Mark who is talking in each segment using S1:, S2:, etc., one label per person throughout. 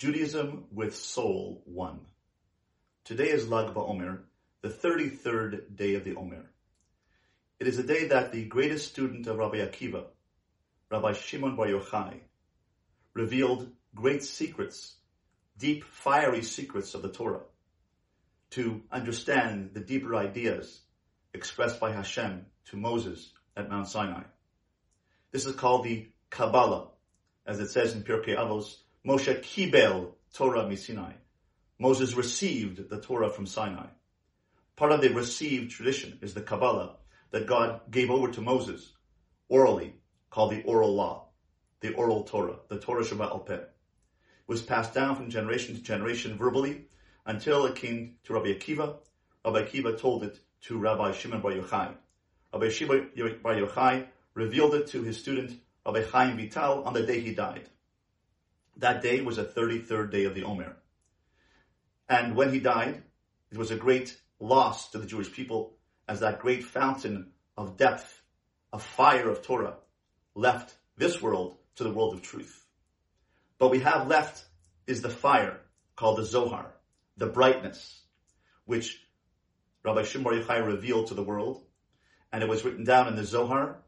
S1: Judaism with Soul 1. Today is Lag BaOmer, the 33rd day of the Omer. It is a day that the greatest student of Rabbi Akiva, Rabbi Shimon Bar Yochai, revealed great secrets, deep, fiery secrets of the Torah, to understand the deeper ideas expressed by Hashem to Moses at Mount Sinai. This is called the Kabbalah, as it says in Pirkei Avos, Moshe kibel Torah misinai. Moses received the Torah from Sinai. Part of the received tradition is the Kabbalah that God gave over to Moses orally, called the oral law, the oral Torah, the Torah Shabbat al. It was passed down from generation to generation verbally until it came to Rabbi Akiva. Rabbi Akiva told it to Rabbi Shimon Bar Yochai. Rabbi Shimon Bar Yochai revealed it to his student Rabbi Chaim Vital on the day he died. That day was the 33rd day of the Omer. And when he died, it was a great loss to the Jewish people as that great fountain of depth, of fire of Torah left this world to the world of truth. But we have left is the fire called the Zohar, the brightness, which Rabbi Shimon Yochai revealed to the world. And it was written down in the Zohar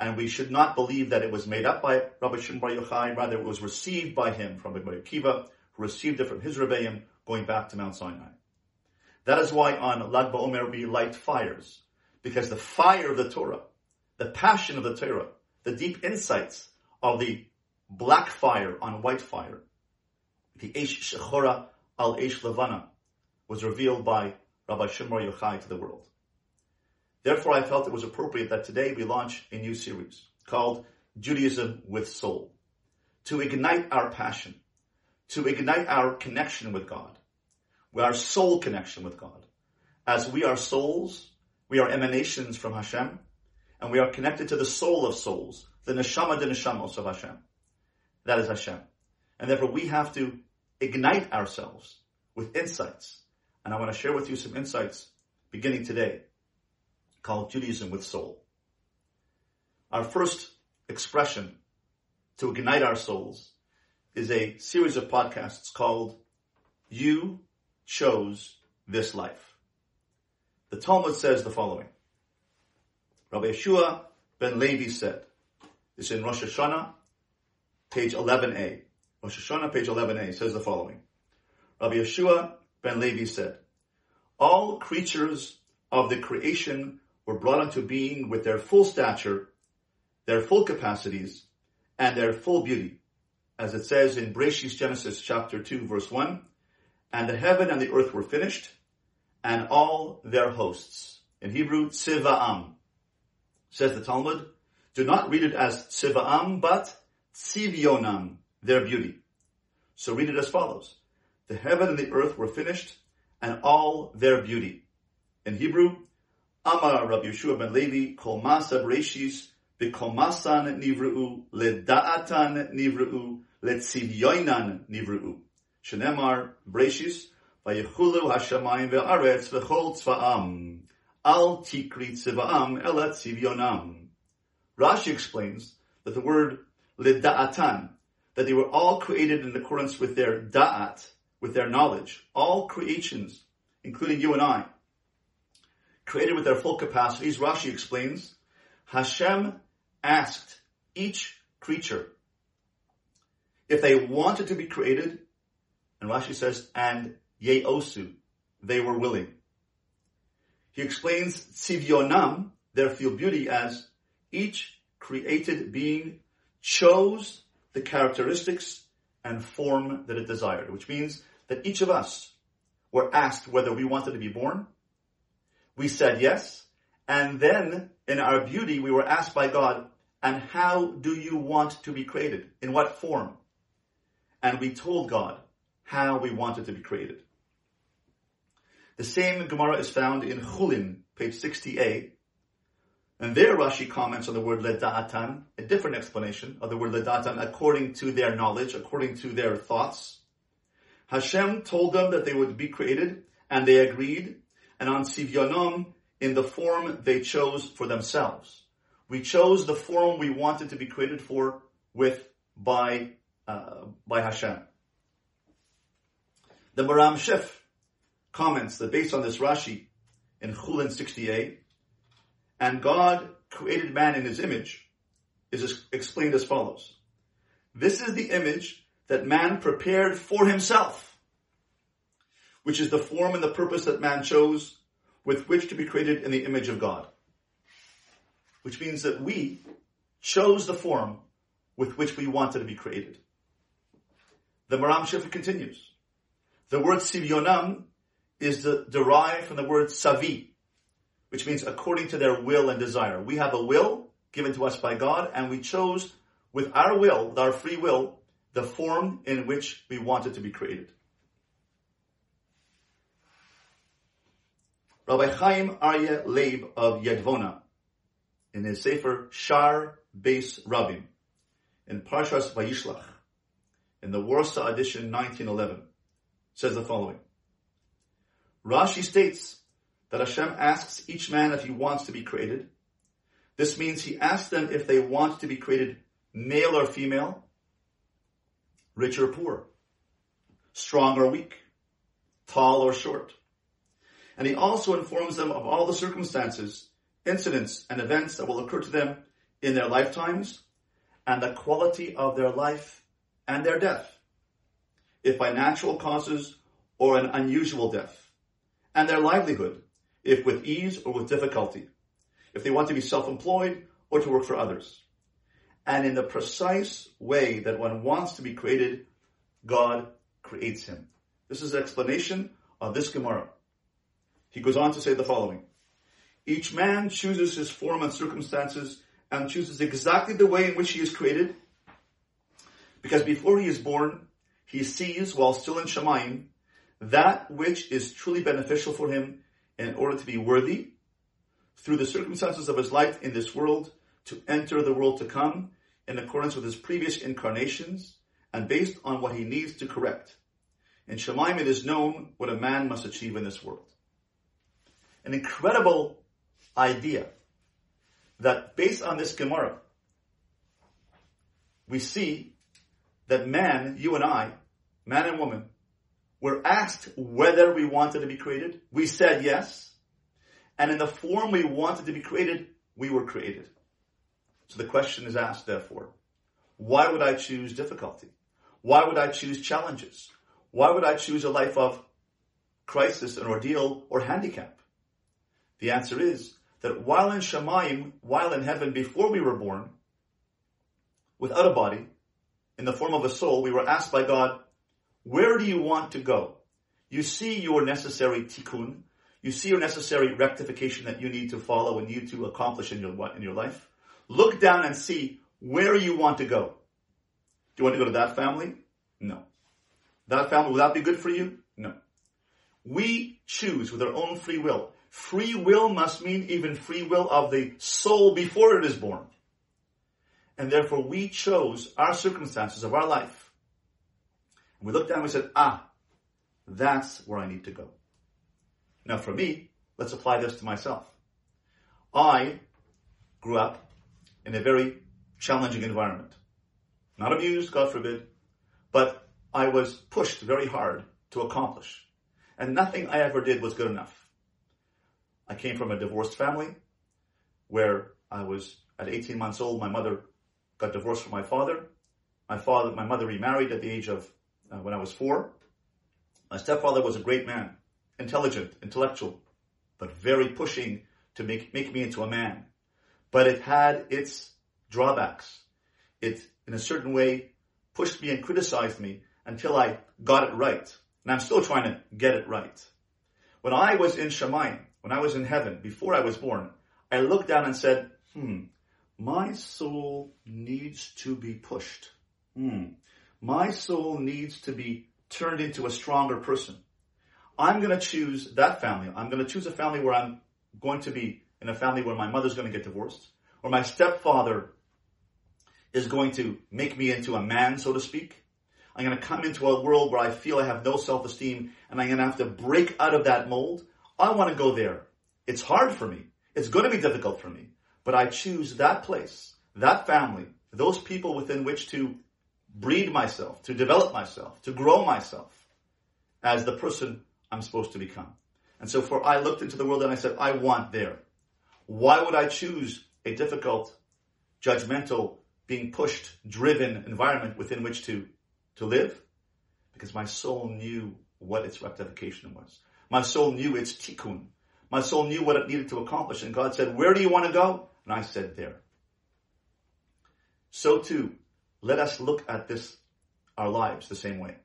S1: and we should not believe that it was made up by Rabbi Shimon Bar Yochai, rather it was received by him from Rabbi Akiva, who received it from his Rebbeim, going back to Mount Sinai. That is why on Lag BaOmer we light fires, because the fire of the Torah, the passion of the Torah, the deep insights of the black fire on white fire, the Eish Shechora al Eish Levana, was revealed by Rabbi Shimon Yochai to the world. Therefore, I felt it was appropriate that today we launch a new series called Judaism with Soul to ignite our passion, to ignite our connection with God, our soul connection with God. As we are souls, we are emanations from Hashem, and we are connected to the soul of souls, the neshama de neshamos of Hashem. That is Hashem. And therefore we have to ignite ourselves with insights. And I want to share with you some insights beginning today called Judaism with Soul. Our first expression to ignite our souls is a series of podcasts called You Chose This Life. The Talmud says the following. Rabbi Yehoshua ben Levi said, this in Rosh Hashanah, page 11a. Rosh Hashanah, page 11a, says the following. Rabbi Yehoshua ben Levi said, all creatures of the creation were brought into being with their full stature, their full capacities, and their full beauty. As it says in Breshis Genesis chapter 2 verse 1, and the heaven and the earth were finished, and all their hosts. In Hebrew, Tzivaam. Says the Talmud, do not read it as Tzivaam, but Tzivionam, their beauty. So read it as follows. The heaven and the earth were finished, and all their beauty. In Hebrew, Amar Rabbi Yehoshua ben Levi, Kol Masa Bereshis, V'Komasan Nivru'u, Leda'atan Nivru'u, Letzivyoinan Nivru'u. Shenemar Bereshis, Vayechulu Hashamayim Ve'aretz V'chol Tzva'am, Al Tikri Tzva'am Ela Tzivyonam. Rashi explains that the word Leda'atan, that they were all created in accordance with their da'at, with their knowledge. All creations, including you and I, created with their full capacities, Rashi explains, Hashem asked each creature if they wanted to be created, and Rashi says, and yeosu, they were willing. He explains tzivionam, their field beauty, as each created being chose the characteristics and form that it desired, which means that each of us were asked whether we wanted to be born we said yes. And then in our beauty, we were asked by God, and how do you want to be created? In what form? And we told God how we wanted to be created. The same Gemara is found in Chulin, page 60a. And there Rashi comments on the word leda'atan, a different explanation of the word leda'atan according to their knowledge, according to their thoughts. Hashem told them that they would be created, and they agreed, and on Sivyonom in the form they chose for themselves. We chose the form we wanted to be created for with by uh, by Hashem. The Maharam Shif comments that based on this Rashi in Chulin 68, and God created man in his image, is explained as follows. This is the image that man prepared for himself, which is the form and the purpose that man chose with which to be created in the image of God. Which means that we chose the form with which we wanted to be created. The Maharam Shifra continues. The word Sivyonam is the, derived from the word Savi, which means according to their will and desire. We have a will given to us by God and we chose with our will, with our free will, the form in which we wanted to be created. Rabbi Chaim Aryeh Leib of Yadvona, in his Sefer Shar Beis Rabim, in Parshas Vayishlach, in the Warsaw edition 1911, says the following. Rashi states that Hashem asks each man if he wants to be created. This means he asks them if they want to be created male or female, rich or poor, strong or weak, tall or short. And he also informs them of all the circumstances, incidents, and events that will occur to them in their lifetimes and the quality of their life and their death, if by natural causes or an unusual death, and their livelihood, if with ease or with difficulty, if they want to be self-employed or to work for others and in the precise way that one wants to be created, God creates him. This is an explanation of this Gemara. He goes on to say the following. Each man chooses his form and circumstances and chooses exactly the way in which he is created because before he is born, he sees while still in Shemayim that which is truly beneficial for him in order to be worthy through the circumstances of his life in this world to enter the world to come in accordance with his previous incarnations and based on what he needs to correct. In Shemaim it is known what a man must achieve in this world. An incredible idea that based on this Gemara, we see that man, you and I, man and woman, were asked whether we wanted to be created. We said yes. And in the form we wanted to be created, we were created. So the question is asked, therefore, why would I choose difficulty? Why would I choose challenges? Why would I choose a life of crisis, an ordeal, or handicap? The answer is that while in Shemayim, while in heaven, before we were born, without a body, in the form of a soul, we were asked by God, where do you want to go? You see your necessary tikkun, you see your necessary rectification that you need to follow and need to accomplish in your, in your life. Look down and see where you want to go. Do you want to go to that family? No. That family, will that be good for you? No. We choose with our own free will. Free will must mean even free will of the soul before it is born. And therefore we chose our circumstances of our life. We looked down and we said, ah, that's where I need to go. Now for me, let's apply this to myself. I grew up in a very challenging environment. Not abused, God forbid, but I was pushed very hard to accomplish. And nothing I ever did was good enough. I came from a divorced family where I was at 18 months old. My mother got divorced from my father. My father, my mother remarried at the age of uh, when I was four. My stepfather was a great man, intelligent, intellectual, but very pushing to make, make me into a man but it had its drawbacks. It, in a certain way, pushed me and criticized me until I got it right. And I'm still trying to get it right. When I was in Shemayim, when I was in heaven, before I was born, I looked down and said, hmm, my soul needs to be pushed. Hmm. My soul needs to be turned into a stronger person. I'm going to choose that family. I'm going to choose a family where I'm going to be in a family where my mother's going to get divorced, or my stepfather is going to make me into a man, so to speak. I'm going to come into a world where I feel I have no self-esteem and I'm going to have to break out of that mold. I want to go there. It's hard for me. It's going to be difficult for me, but I choose that place, that family, those people within which to breed myself, to develop myself, to grow myself. as the person I'm supposed to become. And so for I looked into the world and I said, I want there. Why would I choose a difficult, judgmental, being pushed, driven environment within which to, to live? Because my soul knew what its rectification was. My soul knew its tikkun. My soul knew what it needed to accomplish. And God said, where do you want to go? And I said, there. So too, let us look at this, our lives the same way.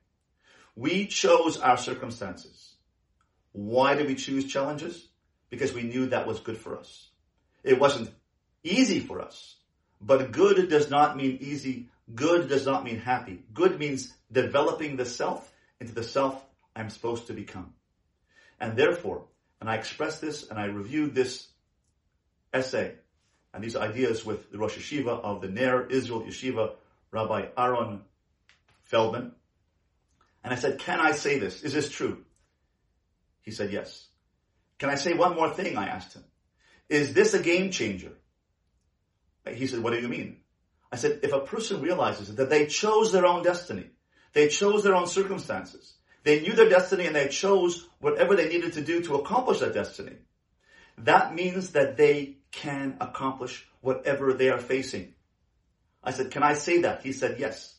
S1: We chose our circumstances. Why did we choose challenges? Because we knew that was good for us. It wasn't easy for us, but good does not mean easy. Good does not mean happy. Good means developing the self into the self I'm supposed to become. And therefore, and I expressed this and I reviewed this essay and these ideas with the Rosh Yeshiva of the Ner Israel Yeshiva, Rabbi Aaron Feldman. And I said, can I say this? Is this true? He said, yes. Can I say one more thing? I asked him. Is this a game changer? He said, what do you mean? I said, if a person realizes that they chose their own destiny, they chose their own circumstances, they knew their destiny and they chose whatever they needed to do to accomplish that destiny. That means that they can accomplish whatever they are facing. I said, can I say that? He said, yes.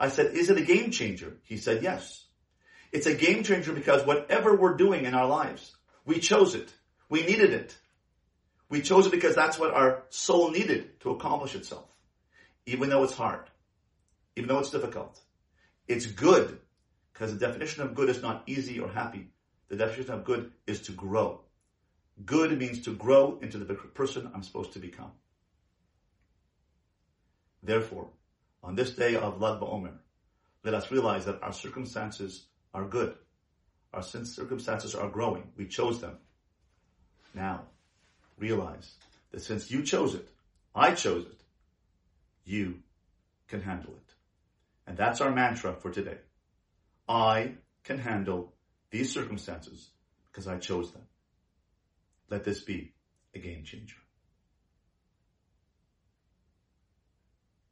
S1: I said, is it a game changer? He said, yes. It's a game changer because whatever we're doing in our lives, we chose it. We needed it. We chose it because that's what our soul needed to accomplish itself. Even though it's hard. Even though it's difficult. It's good because the definition of good is not easy or happy. The definition of good is to grow. Good means to grow into the person I'm supposed to become. Therefore, on this day of Lag BaOmer, let us realize that our circumstances are good. Our circumstances are growing. We chose them. Now, realize that since you chose it, I chose it, you can handle it. And that's our mantra for today. I can handle these circumstances because I chose them. Let this be a game changer.